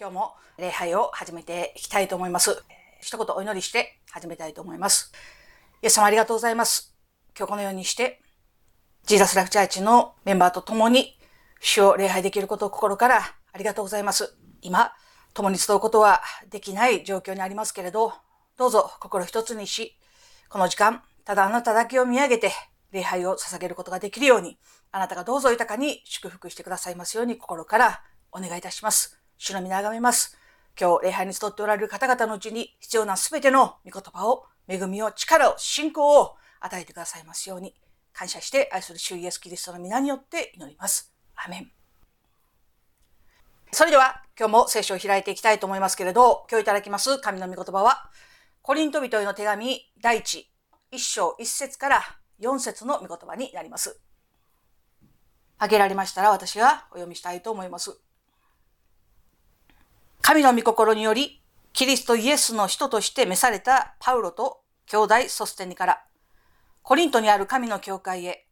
今日も礼拝を始めていきたいと思います。一言お祈りして始めたいと思います。イエス様ありがとうございます。今日このようにして、ジーザスラフチャーチのメンバーと共に主を礼拝できることを心からありがとうございます。今、共に集うことはできない状況にありますけれど、どうぞ心一つにし、この時間、ただあなただけを見上げて礼拝を捧げることができるように、あなたがどうぞ豊かに祝福してくださいますように心からお願いいたします。主の皆がめます。今日礼拝に集っておられる方々のうちに必要なすべての御言葉を、恵みを、力を、信仰を与えてくださいますように、感謝して愛する主イエスキリストの皆によって祈ります。アメン。それでは今日も聖書を開いていきたいと思いますけれど、今日いただきます神の御言葉は、コリント人への手紙第一、一章一節から四節の御言葉になります。挙げられましたら私がお読みしたいと思います。神の御心により、キリストイエスの人として召されたパウロと兄弟ソステニから、コリントにある神の教会へ、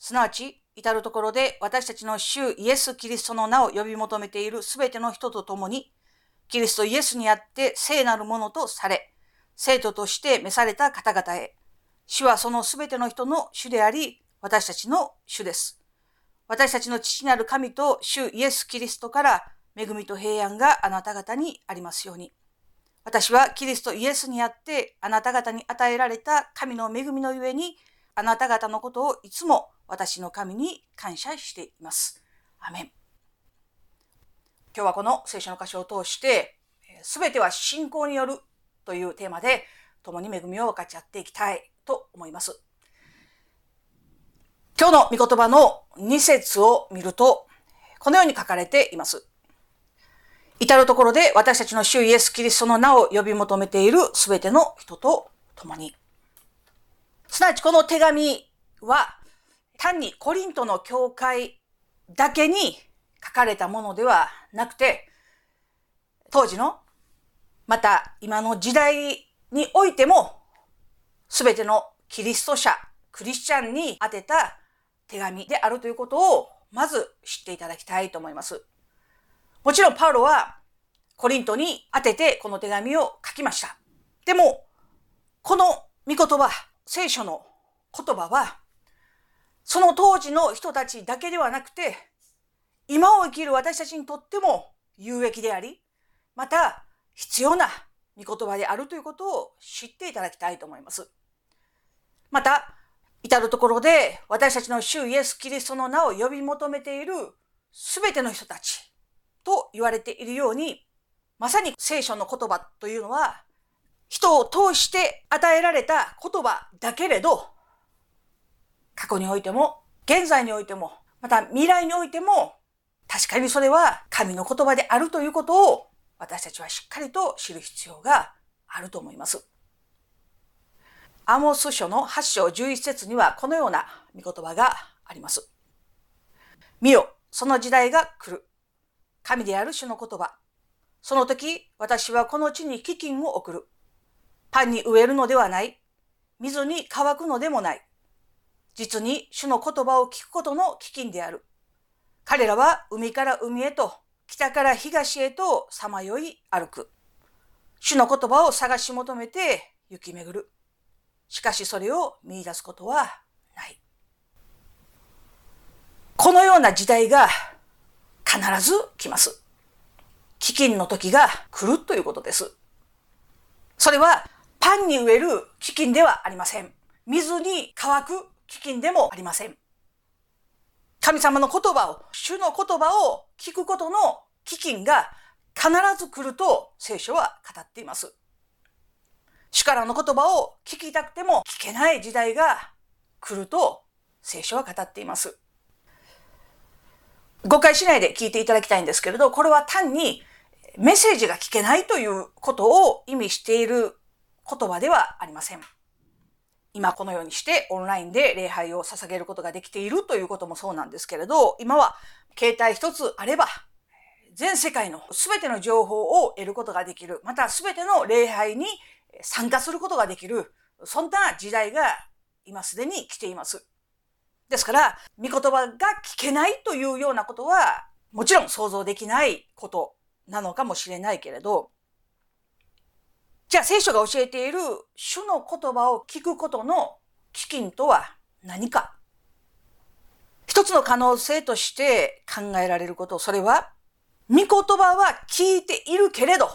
すなわち至るところで私たちの主イエス・キリストの名を呼び求めているすべての人と共に、キリストイエスにあって聖なるものとされ、生徒として召された方々へ、主はそのすべての人の主であり、私たちの主です。私たちの父なる神と主イエス・キリストから恵みと平安があなた方にありますように。私はキリストイエスにあってあなた方に与えられた神の恵みのゆえにあなた方のことをいつも私の神に感謝しています。アメン。今日はこの聖書の箇所を通して、すべては信仰によるというテーマで共に恵みを分かち合っていきたいと思います。今日の御言葉の2節を見ると、このように書かれています。至るところで私たちの主イエス・キリストの名を呼び求めているすべての人と共に。すなわちこの手紙は単にコリントの教会だけに書かれたものではなくて、当時の、また今の時代においても、すべてのキリスト者、クリスチャンに宛てた手紙であるということを、まず知っていただきたいと思います。もちろんパウロはコリントに当ててこの手紙を書きました。でも、この御言葉、聖書の言葉は、その当時の人たちだけではなくて、今を生きる私たちにとっても有益であり、また必要な御言葉であるということを知っていただきたいと思います。また、至るところで私たちの主イエス・キリストの名を呼び求めているすべての人たち、と言われているように、まさに聖書の言葉というのは、人を通して与えられた言葉だけれど、過去においても、現在においても、また未来においても、確かにそれは神の言葉であるということを私たちはしっかりと知る必要があると思います。アモス書の8章11節にはこのような見言葉があります。見よ、その時代が来る。神である主の言葉。その時、私はこの地に飢饉を送る。パンに植えるのではない。水に乾くのでもない。実に主の言葉を聞くことの飢饉である。彼らは海から海へと、北から東へとさまよい歩く。主の言葉を探し求めて行き巡る。しかしそれを見出すことはない。このような時代が必ず来ます。飢饉の時が来るということです。それはパンに植える飢饉ではありません。水に乾く飢饉でもありません。神様の言葉を、主の言葉を聞くことの飢饉が必ず来ると聖書は語っています。主からの言葉を聞きたくても聞けない時代が来ると聖書は語っています。誤解しないで聞いていただきたいんですけれど、これは単にメッセージが聞けないということを意味している言葉ではありません。今このようにしてオンラインで礼拝を捧げることができているということもそうなんですけれど、今は携帯一つあれば、全世界の全ての情報を得ることができる。また全ての礼拝に参加することができる。そんな時代が今すでに来ています。ですから、御言葉が聞けないというようなことは、もちろん想像できないことなのかもしれないけれど、じゃあ聖書が教えている主の言葉を聞くことの基金とは何か。一つの可能性として考えられること、それは、御言葉は聞いているけれど、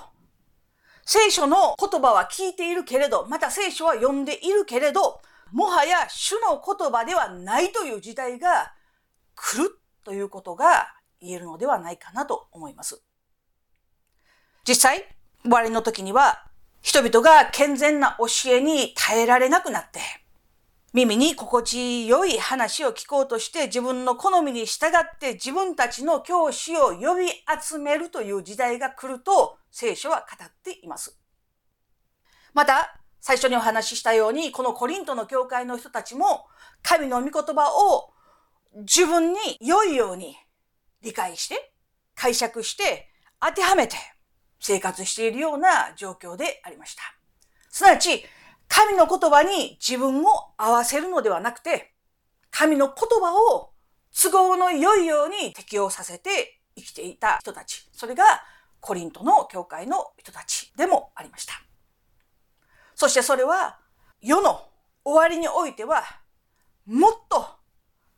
聖書の言葉は聞いているけれど、また聖書は読んでいるけれど、もはや主の言葉ではないという時代が来るということが言えるのではないかなと思います。実際、終わりの時には、人々が健全な教えに耐えられなくなって、耳に心地よい話を聞こうとして自分の好みに従って自分たちの教師を呼び集めるという時代が来ると聖書は語っています。また、最初にお話ししたように、このコリントの教会の人たちも神の御言葉を自分に良いように理解して、解釈して、当てはめて生活しているような状況でありました。すなわち、神の言葉に自分を合わせるのではなくて、神の言葉を都合の良いように適用させて生きていた人たち。それがコリントの教会の人たちでもありました。そしてそれは世の終わりにおいてはもっと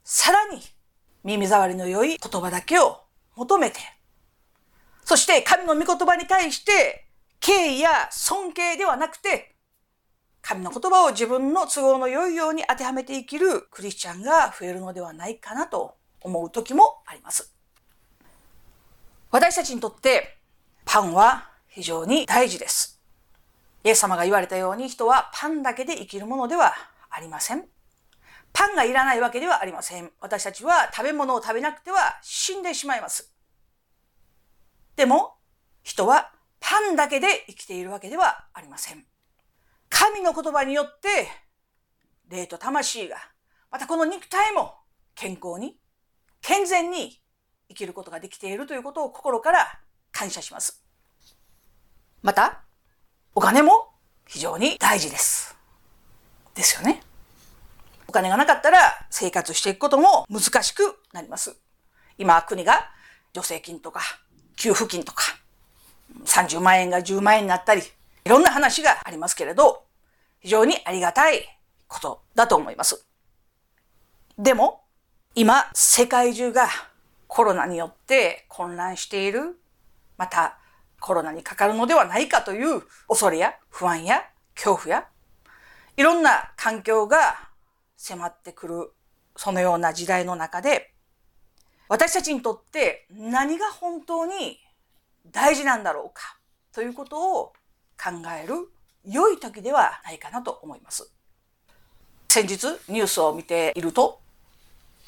さらに耳障りの良い言葉だけを求めて、そして神の御言葉に対して敬意や尊敬ではなくて神の言葉を自分の都合の良いように当てはめて生きるクリスチャンが増えるのではないかなと思う時もあります。私たちにとってパンは非常に大事です。イエス様が言われたように人はパンだけで生きるものではありません。パンがいらないわけではありません。私たちは食べ物を食べなくては死んでしまいます。でも、人はパンだけで生きているわけではありません。神の言葉によって、霊と魂が、またこの肉体も健康に、健全に生きることができているということを心から感謝します。また、お金も非常に大事です。ですよね。お金がなかったら生活していくことも難しくなります。今、国が助成金とか給付金とか30万円が10万円になったり、いろんな話がありますけれど、非常にありがたいことだと思います。でも、今、世界中がコロナによって混乱している、またコロナにかかるのではないかという恐れや不安や恐怖や、いろんな環境が迫ってくる、そのような時代の中で、私たちにとって何が本当に大事なんだろうかということを考える良い時ではないかなと思います。先日ニュースを見ていると、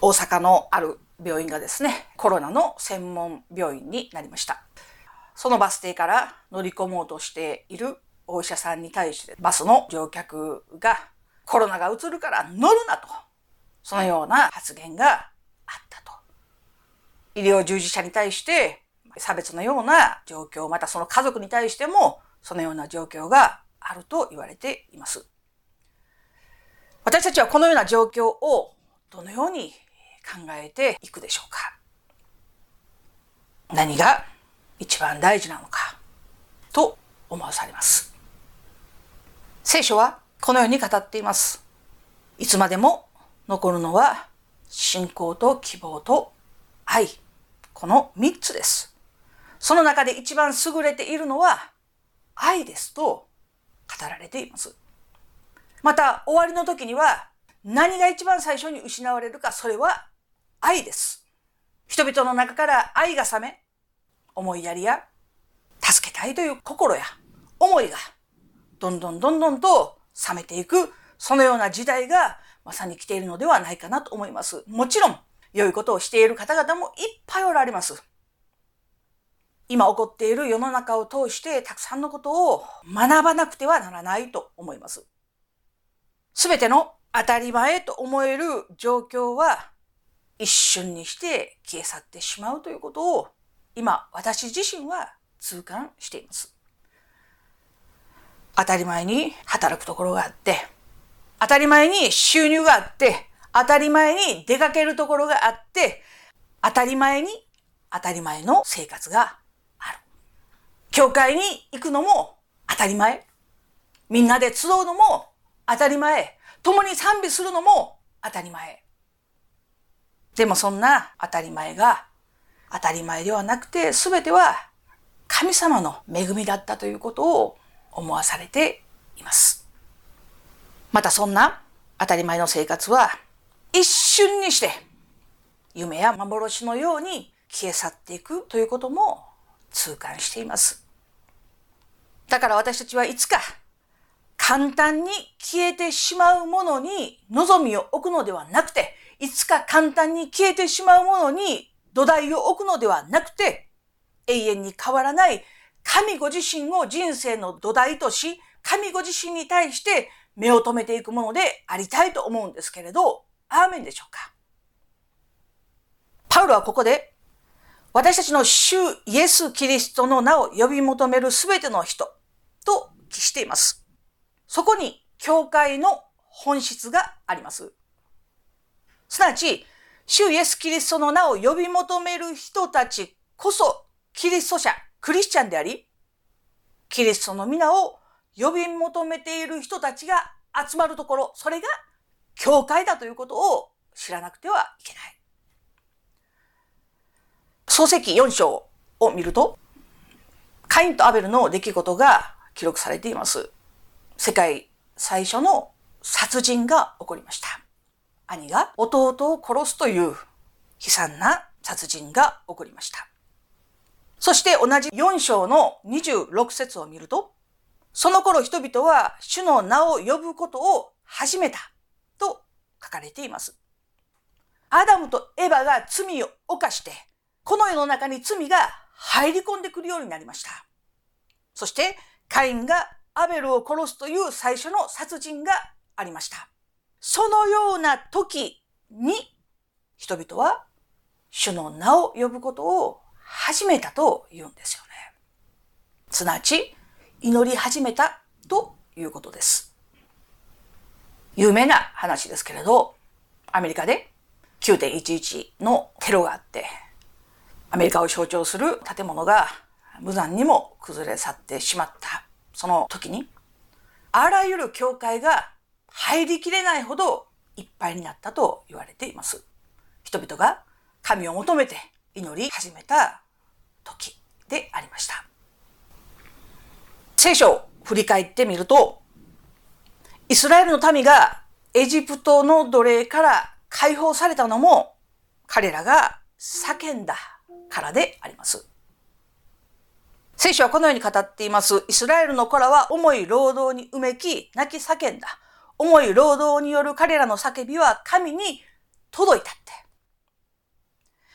大阪のある病院がですね、コロナの専門病院になりました。そのバス停から乗り込もうとしているお医者さんに対してバスの乗客がコロナがうつるから乗るなと、そのような発言があったと。医療従事者に対して差別のような状況、またその家族に対してもそのような状況があると言われています。私たちはこのような状況をどのように考えていくでしょうか何が一番大事なのかと思わされます。聖書はこのように語っています。いつまでも残るのは信仰と希望と愛。この三つです。その中で一番優れているのは愛ですと語られています。また、終わりの時には、何が一番最初に失われるか、それは愛です。人々の中から愛が冷め、思いやりや、助けたいという心や思いが、どんどんどんどんと冷めていく、そのような時代がまさに来ているのではないかなと思います。もちろん、良いことをしている方々もいっぱいおられます。今起こっている世の中を通してたくさんのことを学ばなくてはならないと思います。すべての当たり前と思える状況は一瞬にして消え去ってしまうということを今私自身は痛感しています。当たり前に働くところがあって、当たり前に収入があって、当たり前に出かけるところがあって、当たり前に当たり前の生活がある教会に行くのも当たり前。みんなで集うのも当たり前。共に賛美するのも当たり前。でもそんな当たり前が当たり前ではなくて全ては神様の恵みだったということを思わされています。またそんな当たり前の生活は一瞬にして夢や幻のように消え去っていくということも痛感しています。だから私たちはいつか簡単に消えてしまうものに望みを置くのではなくて、いつか簡単に消えてしまうものに土台を置くのではなくて、永遠に変わらない神ご自身を人生の土台とし、神ご自身に対して目を留めていくものでありたいと思うんですけれど、アーメンでしょうか？パウロはここで、私たちの主イエス・キリストの名を呼び求めるすべての人と記しています。そこに教会の本質があります。すなわち、主イエス・キリストの名を呼び求める人たちこそ、キリスト者、クリスチャンであり、キリストの皆を呼び求めている人たちが集まるところ、それが教会だということを知らなくてはいけない。創世記4章を見ると、カインとアベルの出来事が記録されています。世界最初の殺人が起こりました。兄が弟を殺すという悲惨な殺人が起こりました。そして同じ4章の26節を見ると、その頃人々は主の名を呼ぶことを始めたと書かれています。アダムとエバが罪を犯してこの世の中に罪が入り込んでくるようになりました。そして、カインがアベルを殺すという最初の殺人がありました。そのような時に、人々は主の名を呼ぶことを始めたと言うんですよね。すなわち、祈り始めたということです。有名な話ですけれど、アメリカで9.11のテロがあって、アメリカを象徴する建物が無残にも崩れ去ってしまったその時に、あらゆる教会が入りきれないほどいっぱいになったと言われています。人々が神を求めて祈り始めた時でありました。聖書を振り返ってみると、イスラエルの民がエジプトの奴隷から解放されたのも彼らが叫んだからであります。聖書はこのように語っています。イスラエルの子らは重い労働にうめき、泣き叫んだ。重い労働による彼らの叫びは神に届いたって。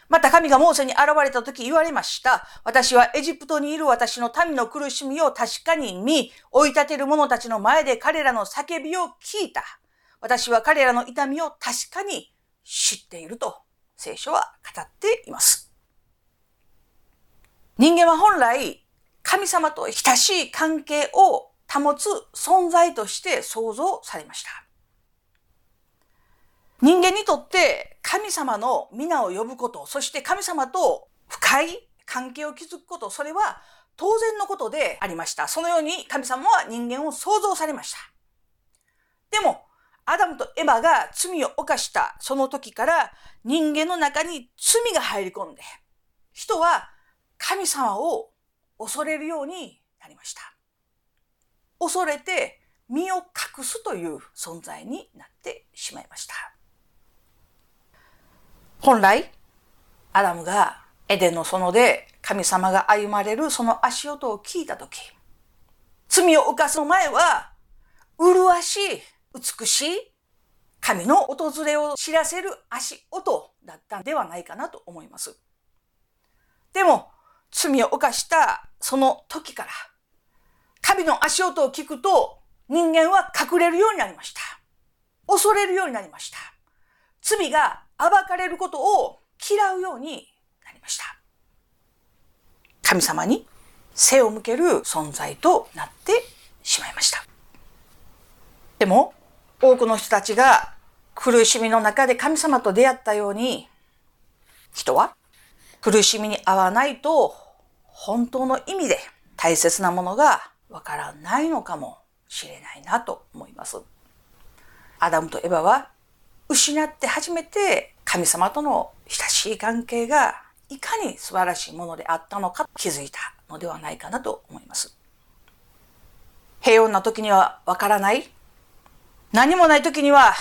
また神がモーセに現れた時言われました。私はエジプトにいる私の民の苦しみを確かに見、追い立てる者たちの前で彼らの叫びを聞いた。私は彼らの痛みを確かに知っていると聖書は語っています。人間は本来神様と親しい関係を保つ存在として創造されました。人間にとって神様の皆を呼ぶこと、そして神様と深い関係を築くこと、それは当然のことでありました。そのように神様は人間を創造されました。でも、アダムとエバが罪を犯したその時から人間の中に罪が入り込んで、人は神様を恐れるようになりました。恐れて身を隠すという存在になってしまいました。本来、アダムがエデンの園で神様が歩まれるその足音を聞いたとき、罪を犯す前は、麗しい、美しい、神の訪れを知らせる足音だったんではないかなと思います。でも、罪を犯したその時から、神の足音を聞くと人間は隠れるようになりました。恐れるようになりました。罪が暴かれることを嫌うようになりました。神様に背を向ける存在となってしまいました。でも、多くの人たちが苦しみの中で神様と出会ったように、人は苦しみに遭わないと本当の意味で大切なものがわからないのかもしれないなと思います。アダムとエバは失って初めて神様との親しい関係がいかに素晴らしいものであったのか気づいたのではないかなと思います。平穏な時にはわからない。何もない時には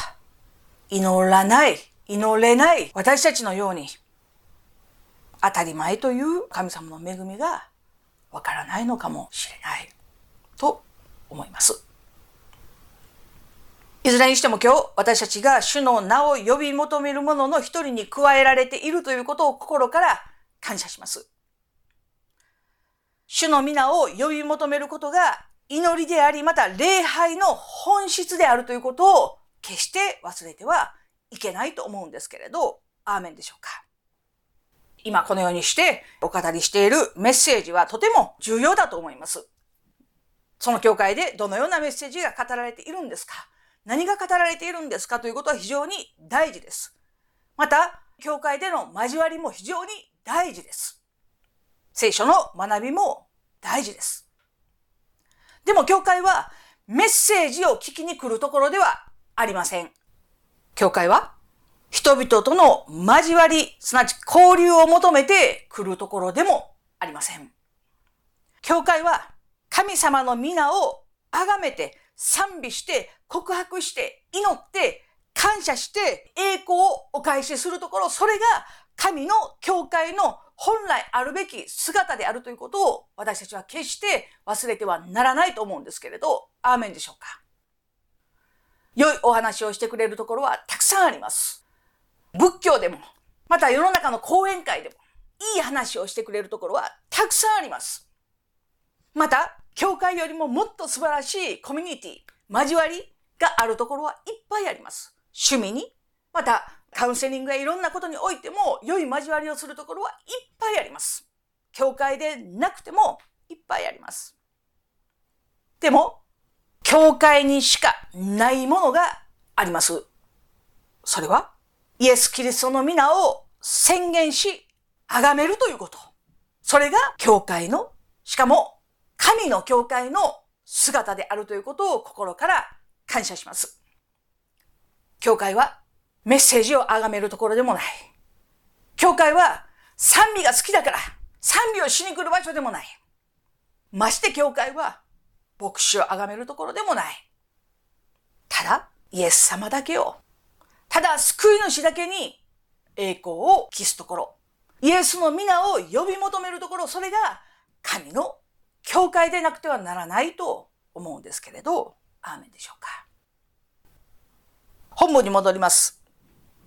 祈らない、祈れない私たちのように当たり前という神様の恵みがわからないのかもしれないと思います。いずれにしても今日私たちが主の名を呼び求める者の一人に加えられているということを心から感謝します。主の皆を呼び求めることが祈りであり、また礼拝の本質であるということを決して忘れてはいけないと思うんですけれど、アーメンでしょうか。今このようにしてお語りしているメッセージはとても重要だと思います。その教会でどのようなメッセージが語られているんですか？何が語られているんですかということは非常に大事です。また、教会での交わりも非常に大事です。聖書の学びも大事です。でも教会はメッセージを聞きに来るところではありません。教会は人々との交わり、すなわち交流を求めて来るところでもありません。教会は神様の皆を崇めて賛美して告白して祈って感謝して栄光をお返しするところ、それが神の教会の本来あるべき姿であるということを私たちは決して忘れてはならないと思うんですけれど、アーメンでしょうか？良いお話をしてくれるところはたくさんあります。仏教でも、また世の中の講演会でも、いい話をしてくれるところはたくさんあります。また、教会よりももっと素晴らしいコミュニティ、交わりがあるところはいっぱいあります。趣味に、またカウンセリングやいろんなことにおいても良い交わりをするところはいっぱいあります。教会でなくてもいっぱいあります。でも、教会にしかないものがあります。それは、イエス・キリストの皆を宣言し、崇めるということ。それが教会の、しかも神の教会の姿であるということを心から感謝します。教会はメッセージを崇めるところでもない。教会は賛美が好きだから賛美をしに来る場所でもない。まして教会は牧師を崇めるところでもない。ただ、イエス様だけを、ただ救い主だけに栄光を期すところ、イエスの皆を呼び求めるところ、それが神の教会でなくてはならないと思うんですけれど、アーメンでしょうか。本文に戻ります。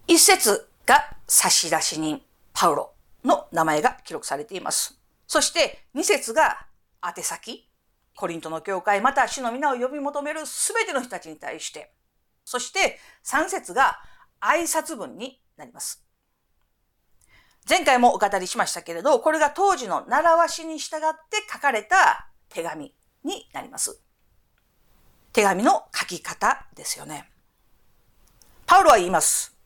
一節が差出人、パウロの名前が記録されています。そして二節が宛先、コリントの教会、また主の皆を呼び求めるすべての人たちに対して、そして三節が挨拶文になります。前回もお語りしましたけれど、これが当時の習わしに従って書かれた手紙になります。手紙の書き方ですよね。パウロは言います。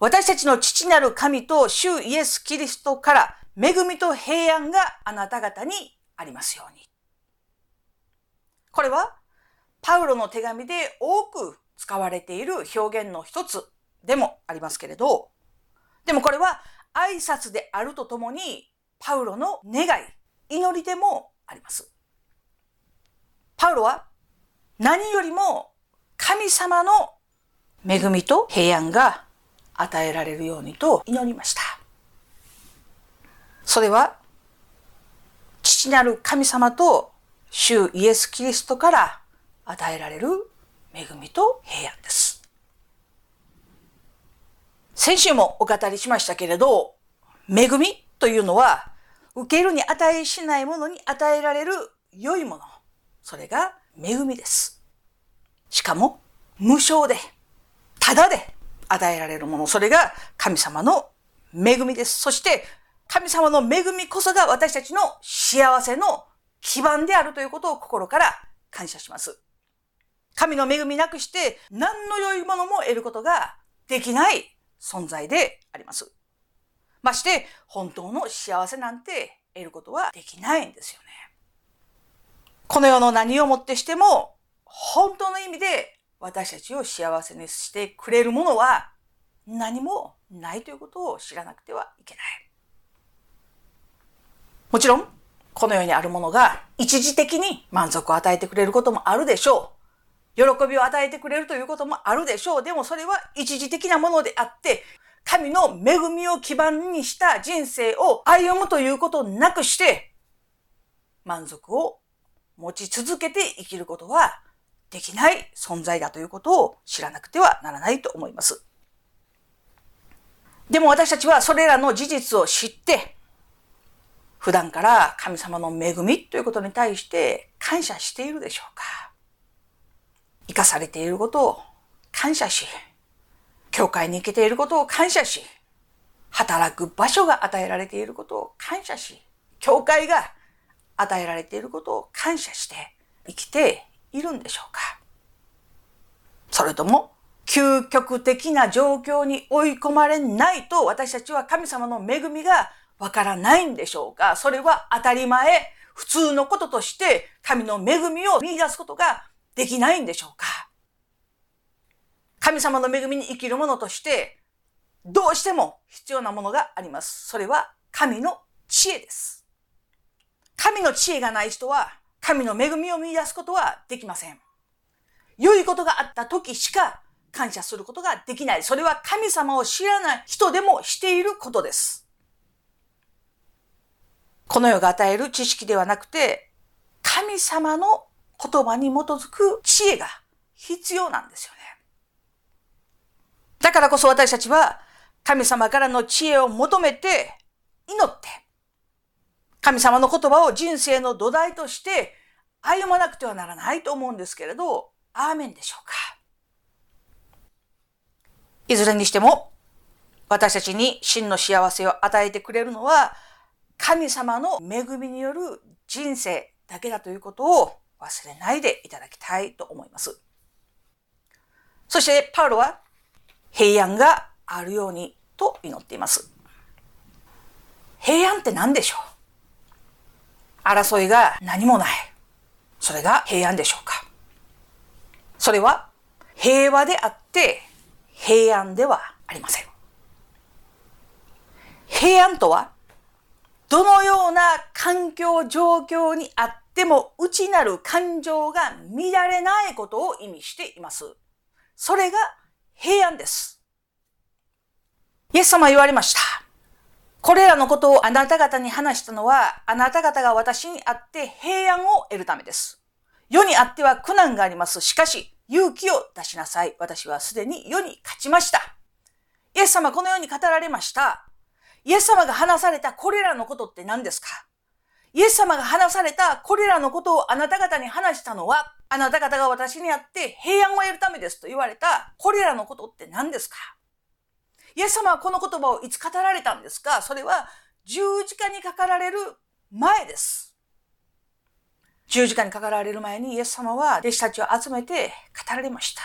私たちの父なる神と主イエス・キリストから恵みと平安があなた方にありますように。これはパウロの手紙で多く使われている表現の一つでもありますけれど、でもこれは挨拶であるとともに、パウロの願い、祈りでもあります。パウロは何よりも神様の恵みと平安が与えられるようにと祈りました。それは父なる神様と主イエス・キリストから与えられる恵みと平安です。先週もお語りしましたけれど、恵みというのは、受けるに値しないものに与えられる良いもの。それが恵みです。しかも、無償で、ただで与えられるもの。それが神様の恵みです。そして、神様の恵みこそが私たちの幸せの基盤であるということを心から感謝します。神の恵みなくして何の良いものも得ることができない存在であります。まして、本当の幸せなんて得ることはできないんですよね。この世の何をもってしても、本当の意味で私たちを幸せにしてくれるものは何もないということを知らなくてはいけない。もちろん、この世にあるものが一時的に満足を与えてくれることもあるでしょう。喜びを与えてくれるということもあるでしょう。でもそれは一時的なものであって、神の恵みを基盤にした人生を歩むということなくして、満足を持ち続けて生きることはできない存在だということを知らなくてはならないと思います。でも私たちはそれらの事実を知って、普段から神様の恵みということに対して感謝しているでしょうか？生かされていることを感謝し、教会に行けていることを感謝し、働く場所が与えられていることを感謝し、教会が与えられていることを感謝して生きているんでしょうか？それとも究極的な状況に追い込まれないと私たちは神様の恵みがわからないんでしょうか？それは当たり前、普通のこととして神の恵みを見出すことができないんでしょうか？神様の恵みに生きる者としてどうしても必要なものがあります。それは神の知恵です。神の知恵がない人は神の恵みを見出すことはできません。良いことがあった時しか感謝することができない。それは神様を知らない人でもしていることです。この世が与える知識ではなくて、神様の言葉に基づく知恵が必要なんですよね。だからこそ私たちは神様からの知恵を求めて祈って、神様の言葉を人生の土台として歩まなくてはならないと思うんですけれど、アーメンでしょうか。いずれにしても、私たちに真の幸せを与えてくれるのは、神様の恵みによる人生だけだということを忘れないでいただきたいと思います。そして、パウロは平安があるようにと祈っています。平安って何でしょう？争いが何もない。それが平安でしょうか？それは平和であって平安ではありません。平安とは、どのような環境状況にあってても内なる感情が乱れないことを意味しています。それが平安です。イエス様言われました。これらのことをあなた方に話したのは、あなた方が私にあって平安を得るためです。世にあっては苦難があります。しかし、勇気を出しなさい。私はすでに世に勝ちました。イエス様このように語られました。イエス様が話されたこれらのことって何ですか？イエス様が話されたこれらのことをあなた方に話したのは、あなた方が私にあって平安を得るためですと言われたこれらのことって何ですか？イエス様はこの言葉をいつ語られたんですか？それは十字架にかかられる前です。十字架にかかられる前にイエス様は弟子たちを集めて語られました。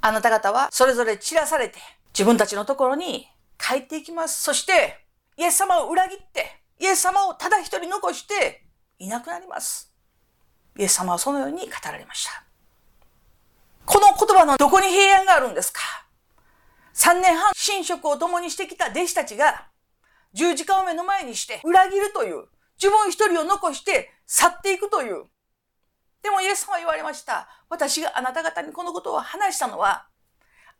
あなた方はそれぞれ散らされて自分たちのところに帰っていきます。そしてイエス様を裏切ってイエス様をただ一人残していなくなります。イエス様はそのように語られました。この言葉のどこに平安があるんですか？三年半寝食を共にしてきた弟子たちが十字架を目の前にして裏切るという自分一人を残して去っていくという。でもイエス様は言われました。私があなた方にこのことを話したのは、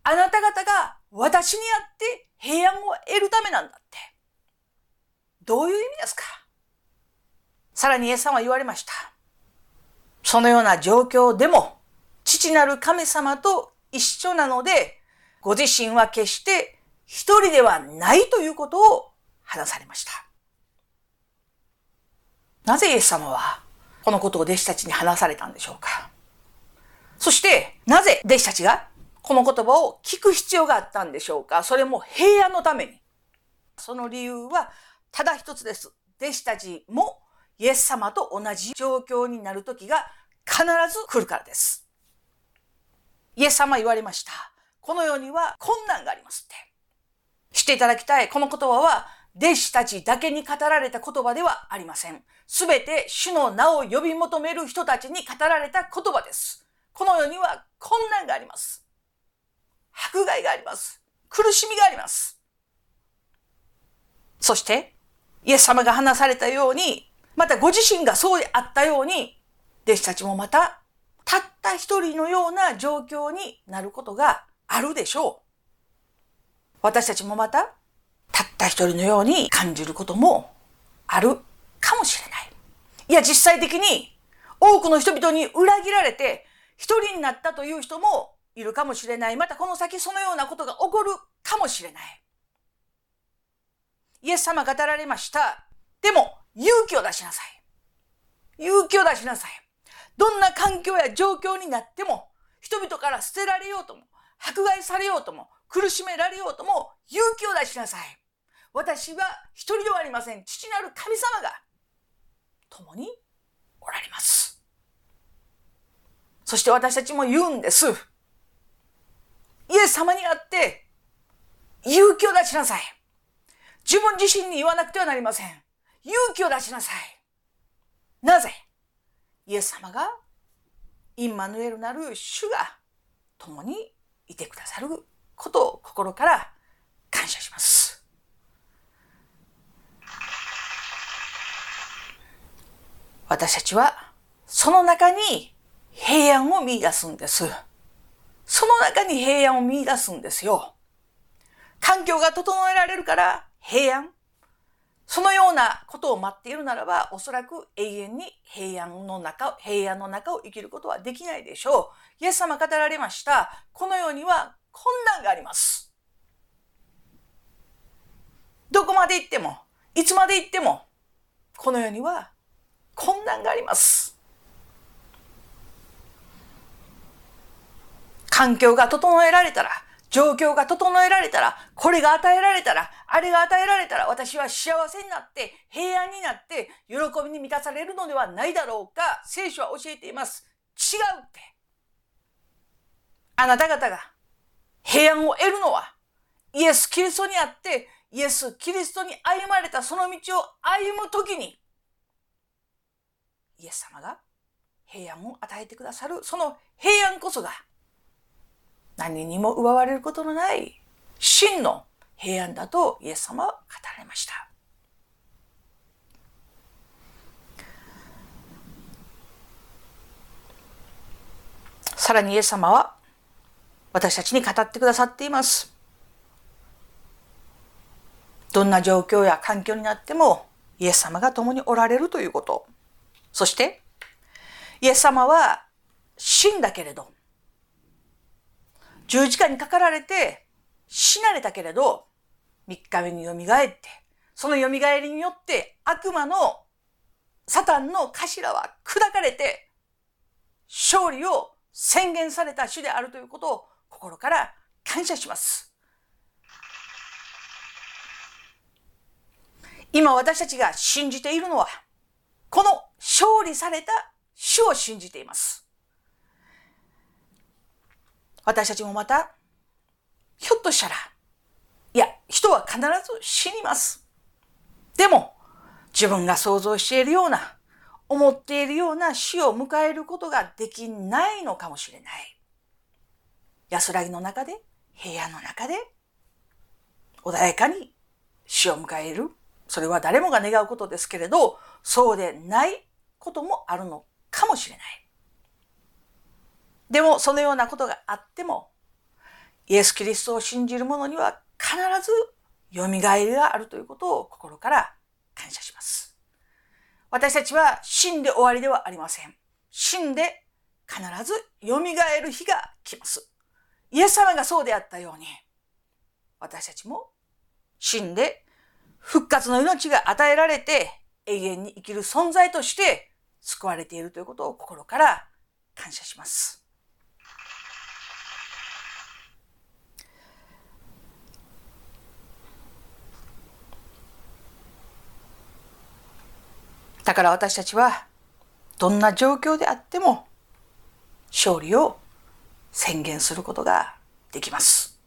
あなた方が私にあって平安を得るためなんだって。どういう意味ですか？さらにイエス様は言われました。そのような状況でも、父なる神様と一緒なので、ご自身は決して一人ではないということを話されました。なぜイエス様はこのことを弟子たちに話されたんでしょうか？そして、なぜ弟子たちがこの言葉を聞く必要があったんでしょうか？それも平安のために。その理由はただ一つです。弟子たちもイエス様と同じ状況になる時が必ず来るからです。イエス様言われました。この世には困難がありますって。知っていただきたい。この言葉は弟子たちだけに語られた言葉ではありません。すべて主の名を呼び求める人たちに語られた言葉です。この世には困難があります。迫害があります。苦しみがあります。そして、イエス様が話されたように、またご自身がそうであったように、弟子たちもまた、たった一人のような状況になることがあるでしょう。私たちもまた、たった一人のように感じることもあるかもしれない。いや、実際的に多くの人々に裏切られて一人になったという人もいるかもしれない。またこの先そのようなことが起こるかもしれない。イエス様語られました。でも、勇気を出しなさい。勇気を出しなさい。どんな環境や状況になっても、人々から捨てられようとも、迫害されようとも、苦しめられようとも、勇気を出しなさい。私は一人ではありません。父なる神様が、共におられます。そして私たちも言うんです。イエス様にあって、勇気を出しなさい。自分自身に言わなくてはなりません。勇気を出しなさい。なぜ？イエス様が、インマヌエルなる主が共にいてくださることを心から感謝します。私たちはその中に平安を見出すんです。その中に平安を見出すんですよ。環境が整えられるから平安。そのようなことを待っているならば、おそらく永遠に平安の中、平安の中を生きることはできないでしょう。イエス様語られました。この世には困難があります。どこまで行っても、いつまで行っても、この世には困難があります。環境が整えられたら、状況が整えられたら、これが与えられたら、あれが与えられたら、私は幸せになって、平安になって、喜びに満たされるのではないだろうか、聖書は教えています。違うって。あなた方が平安を得るのは、イエス・キリストにあって、イエス・キリストに歩まれたその道を歩むときに、イエス様が平安を与えてくださる、その平安こそが、何にも奪われることのない真の平安だとイエス様は語られました。さらにイエス様は私たちに語ってくださっています。どんな状況や環境になってもイエス様が共におられるということ。そしてイエス様は死んだけれど十字架にかかられて死なれたけれど、三日目によみがえって、そのよみがえりによって悪魔のサタンの頭は砕かれて、勝利を宣言された主であるということを心から感謝します。今私たちが信じているのは、この勝利された主を信じています。私たちもまた、ひょっとしたら、いや、人は必ず死にます。でも、自分が想像しているような、思っているような死を迎えることができないのかもしれない。安らぎの中で、平安の中で、穏やかに死を迎える。それは誰もが願うことですけれど、そうでないこともあるのかもしれない。でもそのようなことがあっても、イエス・キリストを信じる者には必ず蘇りがあるということを心から感謝します。私たちは死んで終わりではありません。死んで必ず蘇る日が来ます。イエス様がそうであったように、私たちも死んで復活の命が与えられて永遠に生きる存在として救われているということを心から感謝します。だから私たちはどんな状況であっても勝利を宣言することができます。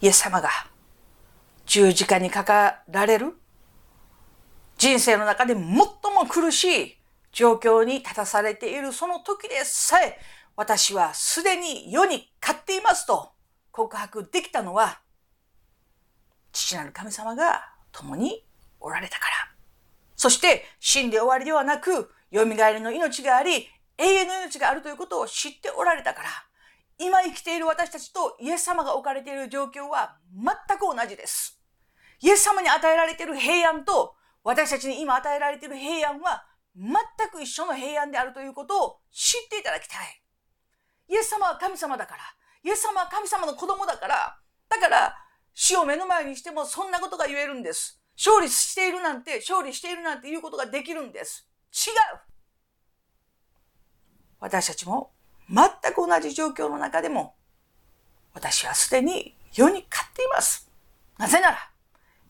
イエス様が十字架にかかられる人生の中で最も苦しい状況に立たされているその時でさえ私はすでに世に勝っていますと告白できたのは父なる神様が共におられたから。そして死んで終わりではなく蘇りの命があり永遠の命があるということを知っておられたから今生きている私たちとイエス様が置かれている状況は全く同じです。イエス様に与えられている平安と私たちに今与えられている平安は全く一緒の平安であるということを知っていただきたい。イエス様は神様だから。イエス様は神様の子供だから。だから、死を目の前にしてもそんなことが言えるんです。勝利しているなんて、勝利しているなんていうことができるんです。違う私たちも全く同じ状況の中でも、私はすでに世に勝っています。なぜなら、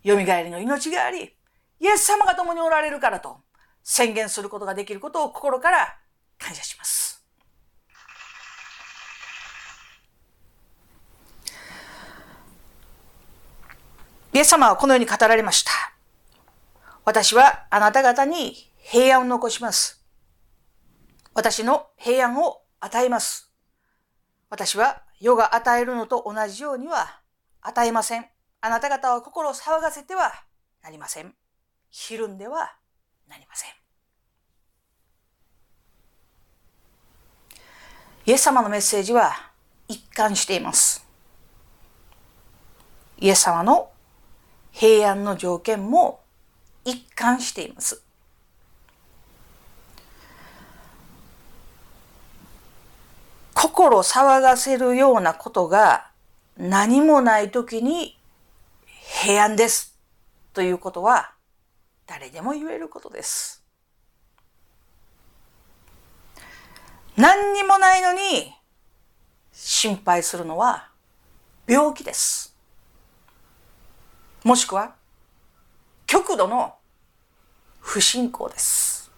蘇りの命があり、イエス様が共におられるからと宣言することができることを心から感謝します。イエス様はこのように語られました。私はあなた方に平安を残します。私の平安を与えます。私は世が与えるのと同じようには与えません。あなた方は心を騒がせてはなりません。ひるんではなりません。イエス様のメッセージは一貫しています。イエス様の平安の条件も一貫しています。心騒がせるようなことが何もない時に平安ですということは誰でも言えることです。何にもないのに心配するのは病気です。もしくは極度の不信仰です。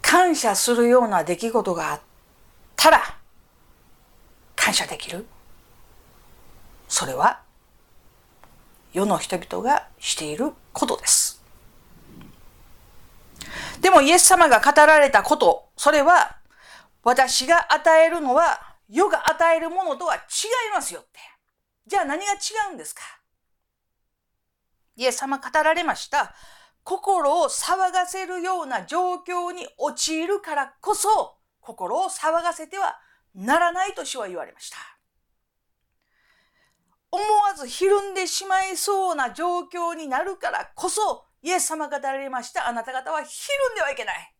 感謝するような出来事があったら感謝できる。それは世の人々がしていることです。でもイエス様が語られたこと、それは私が与えるのは世が与えるものとは違いますよって。じゃあ何が違うんですか？イエス様語られました。心を騒がせるような状況に陥るからこそ、心を騒がせてはならないと主は言われました。思わずひるんでしまいそうな状況になるからこそ、イエス様が語られました。あなた方はひるんではいけない。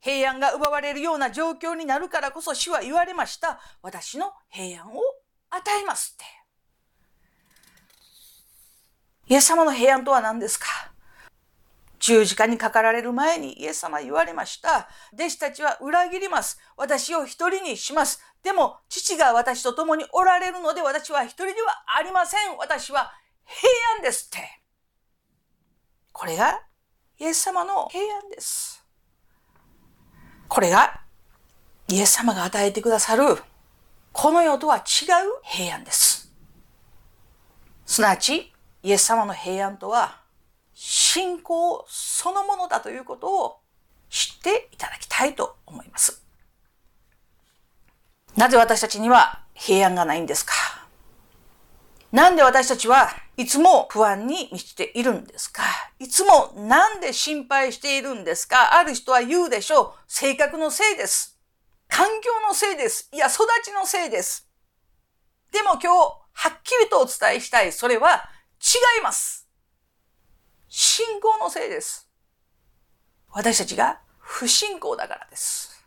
平安が奪われるような状況になるからこそ主は言われました。私の平安を与えますって。イエス様の平安とは何ですか？十字架にかかられる前にイエス様言われました。弟子たちは裏切ります。私を一人にします。でも、父が私と共におられるので私は一人ではありません。私は平安ですって。これがイエス様の平安です。これがイエス様が与えてくださるこの世とは違う平安です。すなわち、イエス様の平安とは信仰そのものだということを知っていただきたいと思います。なぜ私たちには平安がないんですか？なんで私たちはいつも不安に満ちているんですか？いつもなんで心配しているんですか？ある人は言うでしょう。性格のせいです。環境のせいです。いや、育ちのせいです。でも今日、はっきりとお伝えしたい。それは、違います。信仰のせいです。私たちが不信仰だからです。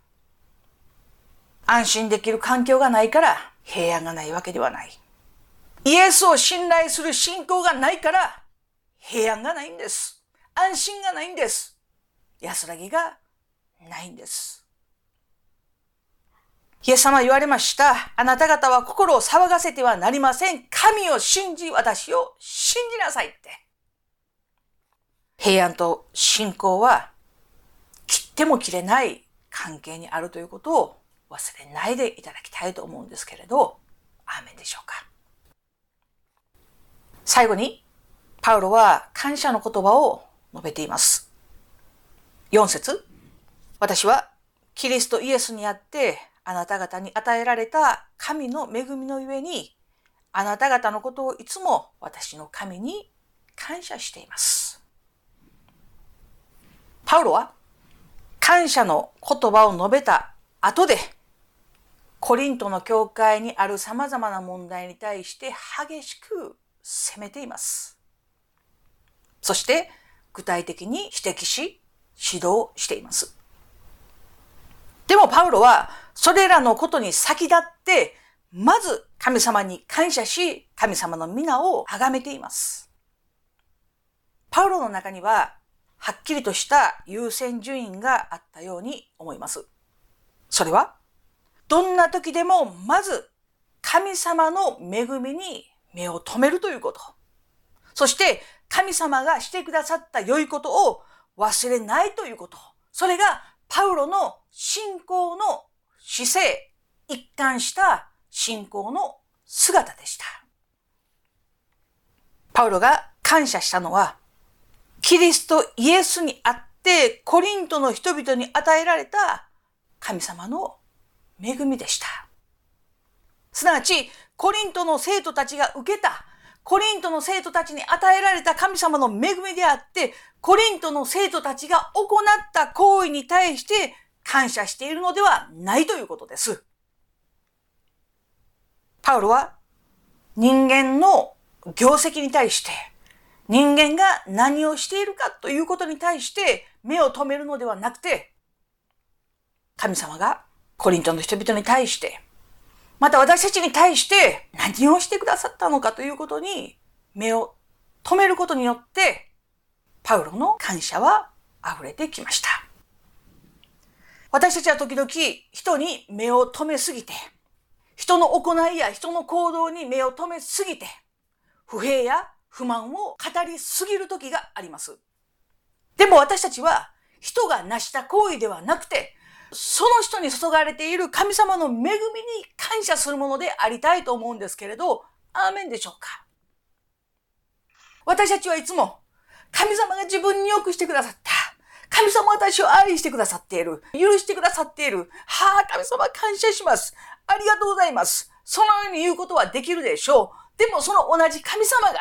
安心できる環境がないから平安がないわけではない。イエスを信頼する信仰がないから平安がないんです。安心がないんです。安らぎがないんです。イエス様は言われました。あなた方は心を騒がせてはなりません。神を信じ、私を信じなさいって。平安と信仰は切っても切れない関係にあるということを忘れないでいただきたいと思うんですけれど、アーメンでしょうか？最後に、パウロは感謝の言葉を述べています。4節私はキリストイエスにあってあなた方に与えられた神の恵みのゆえにあなた方のことをいつも私の神に感謝しています。パウロは感謝の言葉を述べた後でコリントの教会にある様々な問題に対して激しく責めています。そして具体的に指摘し指導しています。でもパウロはそれらのことに先立ってまず神様に感謝し神様の皆を崇めています。パウロの中にははっきりとした優先順位があったように思います。それはどんな時でもまず神様の恵みに目を留めるということ。そして神様がしてくださった良いことを忘れないということ。それがパウロの信仰の姿勢、一貫した信仰の姿でした。パウロが感謝したのは、キリストイエスにあってコリントの人々に与えられた神様の恵みでした。すなわち、コリントの生徒たちが受けた、コリントの生徒たちに与えられた神様の恵みであって、コリントの生徒たちが行った行為に対して感謝しているのではないということです。パウロは人間の業績に対して、人間が何をしているかということに対して目を留めるのではなくて、神様がコリントの人々に対して、また私たちに対して何をしてくださったのかということに目を留めることによって、パウロの感謝は溢れてきました。私たちは時々人に目を留めすぎて、人の行いや人の行動に目を留めすぎて、不平や不満を語りすぎる時があります。でも私たちは人が成した行為ではなくて、その人に注がれている神様の恵みに感謝するものでありたいと思うんですけれど、アーメンでしょうか？私たちはいつも神様が自分に良くしてくださった。神様私を愛してくださっている。許してくださっている。はあ、神様感謝します。ありがとうございます。そのように言うことはできるでしょう。でもその同じ神様が、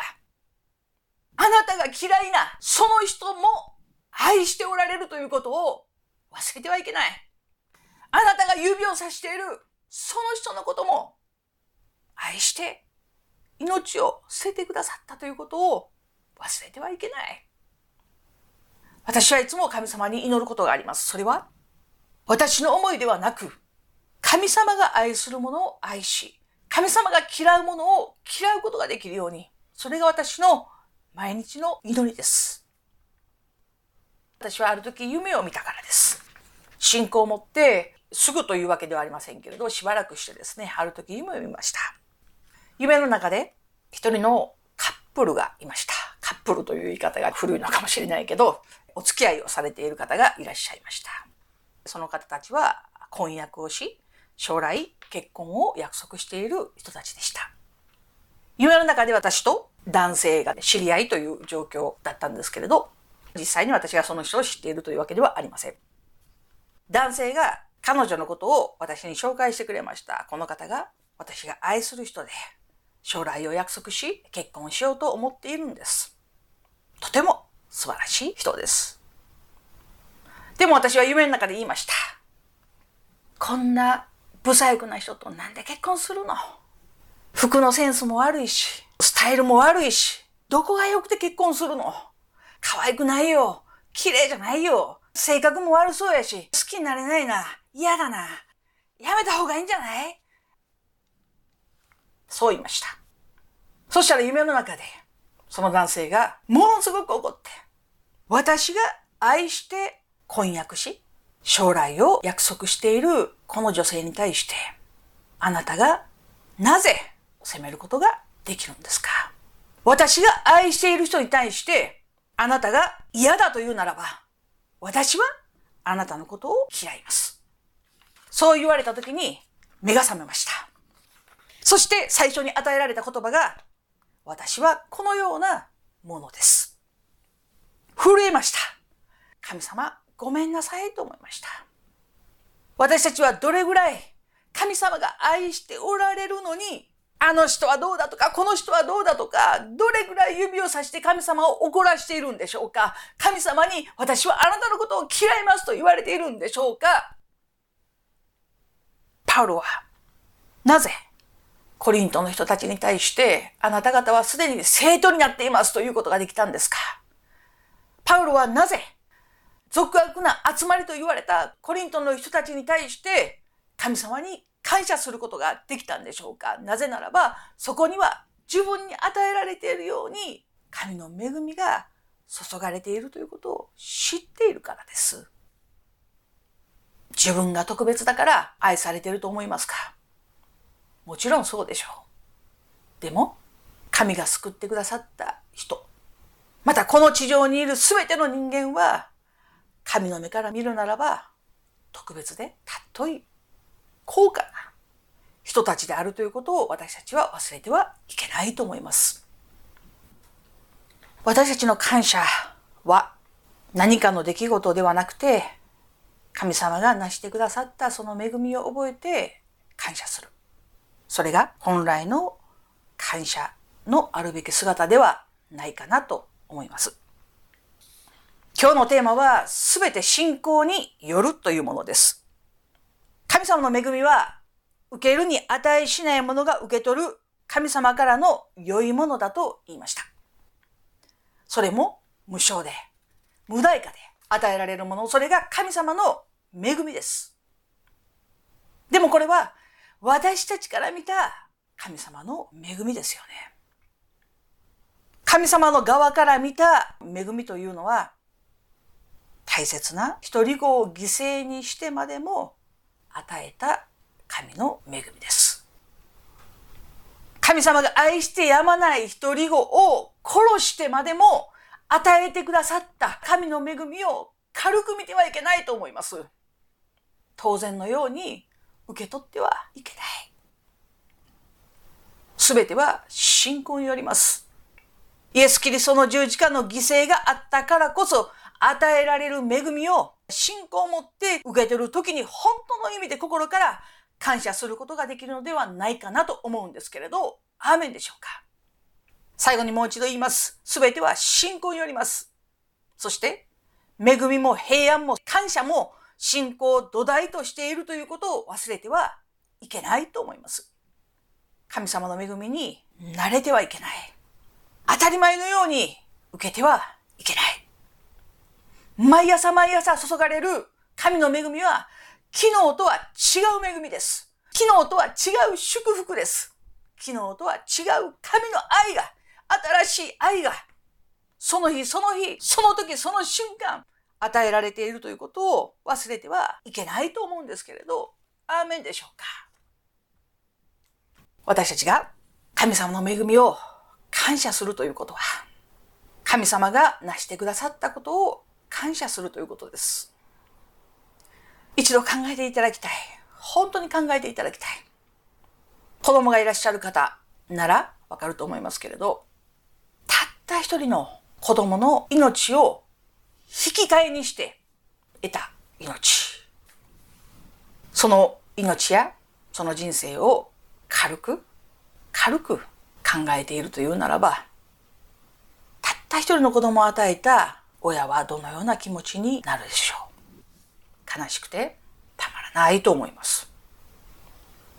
あなたが嫌いなその人も愛しておられるということを忘れてはいけない。あなたが指をさしているその人のことも愛して命を捨ててくださったということを忘れてはいけない。私はいつも神様に祈ることがあります。それは私の思いではなく神様が愛するものを愛し神様が嫌うものを嫌うことができるようにそれが私の毎日の祈りです。私はある時夢を見たからです。信仰を持ってすぐというわけではありませんけれど、しばらくしてですね、ある時夢を見ました。夢の中で一人のカップルがいました。カップルという言い方が古いのかもしれないけど、お付き合いをされている方がいらっしゃいました。その方たちは婚約をし、将来結婚を約束している人たちでした。夢の中で私と男性が知り合いという状況だったんですけれど、実際に私がその人を知っているというわけではありません。男性が彼女のことを私に紹介してくれました。この方が私が愛する人で、将来を約束し、結婚しようと思っているんです。とても素晴らしい人です。でも私は夢の中で言いました。こんな不細工な人となんで結婚するの？服のセンスも悪いし、スタイルも悪いし、どこが良くて結婚するの？可愛くないよ。綺麗じゃないよ。性格も悪そうやし、好きになれないな。嫌だな。やめた方がいいんじゃない？そう言いました。そしたら夢の中で、その男性がものすごく怒って、私が愛して婚約し、将来を約束しているこの女性に対して、あなたがなぜ責めることができるんですか？私が愛している人に対して、あなたが嫌だというならば、私はあなたのことを嫌います。そう言われた時に目が覚めました。そして最初に与えられた言葉が、私はこのようなものです。震えました。神様、ごめんなさいと思いました。私たちはどれぐらい神様が愛しておられるのに、あの人はどうだとか、この人はどうだとか、どれぐらい指をさして神様を怒らしているんでしょうか神様に私はあなたのことを嫌いますと言われているんでしょうかパウロは、なぜコリントの人たちに対して、あなた方はすでに生徒になっていますということができたんですか？パウロはなぜ、俗悪な集まりと言われたコリントの人たちに対して、神様に感謝することができたんでしょうか？なぜならば、そこには自分に与えられているように、神の恵みが注がれているということを知っているからです。自分が特別だから愛されていると思いますか？もちろんそうでしょう。でも、神が救ってくださった人、またこの地上にいる全ての人間は、神の目から見るならば、特別でたっとい高価な人たちであるということを私たちは忘れてはいけないと思います。私たちの感謝は何かの出来事ではなくて、神様が成してくださったその恵みを覚えて感謝する。それが本来の感謝のあるべき姿ではないかなと思います。今日のテーマはすべて信仰によるというものです。神様の恵みは受けるに値しないものが受け取る神様からの良いものだと言いました。それも無償で、無代価で与えられるもの、それが神様の恵みです。でもこれは私たちから見た神様の恵みですよね。神様の側から見た恵みというのは、大切な一人子を犠牲にしてまでも与えた神の恵みです。神様が愛してやまない一人子を殺してまでも与えてくださった神の恵みを軽く見てはいけないと思います。当然のように受け取ってはいけない。すべては信仰によります。イエス・キリストの十字架の犠牲があったからこそ与えられる恵みを信仰を持って受け取る時に本当の意味で心から感謝することができるのではないかなと思うんですけれど、アーメンでしょうか最後にもう一度言います。すべては信仰によります。そして、恵みも平安も感謝も信仰を土台としているということを忘れてはいけないと思います。神様の恵みに慣れてはいけない。当たり前のように受けてはいけない。毎朝毎朝注がれる神の恵みは昨日とは違う恵みです。昨日とは違う祝福です。昨日とは違う神の愛が、新しい愛が、その日その日、その時その瞬間、与えられているということを忘れてはいけないと思うんですけれど、アーメンでしょうか？私たちが神様の恵みを感謝するということは、神様が成してくださったことを感謝するということです。一度考えていただきたい。本当に考えていただきたい。子供がいらっしゃる方ならわかると思いますけれど、たった一人の子供の命を引き換えにして得た命。その命やその人生を軽く、軽く考えているというならば、たった一人の子供を与えた親はどのような気持ちになるでしょう。悲しくてたまらないと思います。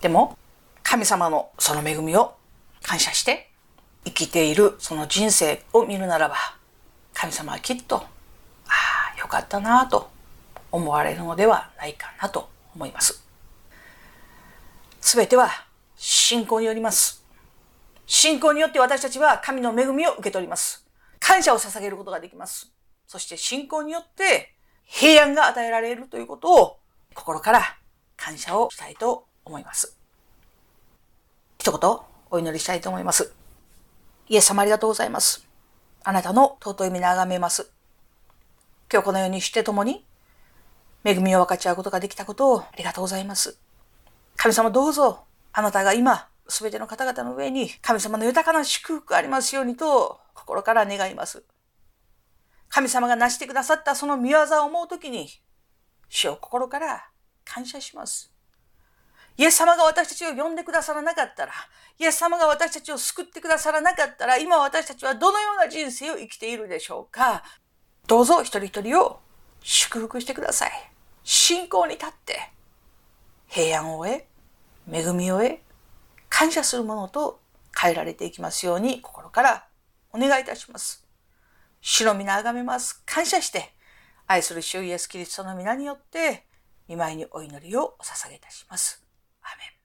でも、神様のその恵みを感謝して生きているその人生を見るならば、神様はきっと、よかったなと思われるのではないかなと思います。すべては信仰によります。信仰によって私たちは神の恵みを受け取ります。感謝を捧げることができます。そして信仰によって平安が与えられるということを心から感謝をしたいと思います。一言お祈りしたいと思います。イエス様ありがとうございます。あなたの尊い皆がめます。今日このようにして共に恵みを分かち合うことができたことをありがとうございます。神様どうぞあなたが今すべての方々の上に神様の豊かな祝福がありますようにと心から願います。神様が成してくださったその見業を思うときに主を心から感謝します。イエス様が私たちを呼んでくださらなかったら、イエス様が私たちを救ってくださらなかったら、今私たちはどのような人生を生きているでしょうかどうぞ一人一人を祝福してください。信仰に立って平安を得、恵みを得、感謝するものと変えられていきますように心からお願いいたします。主の皆あがめます。感謝して、愛する主イエスキリストの皆によって、見舞いにお祈りをお捧げいたします。アメン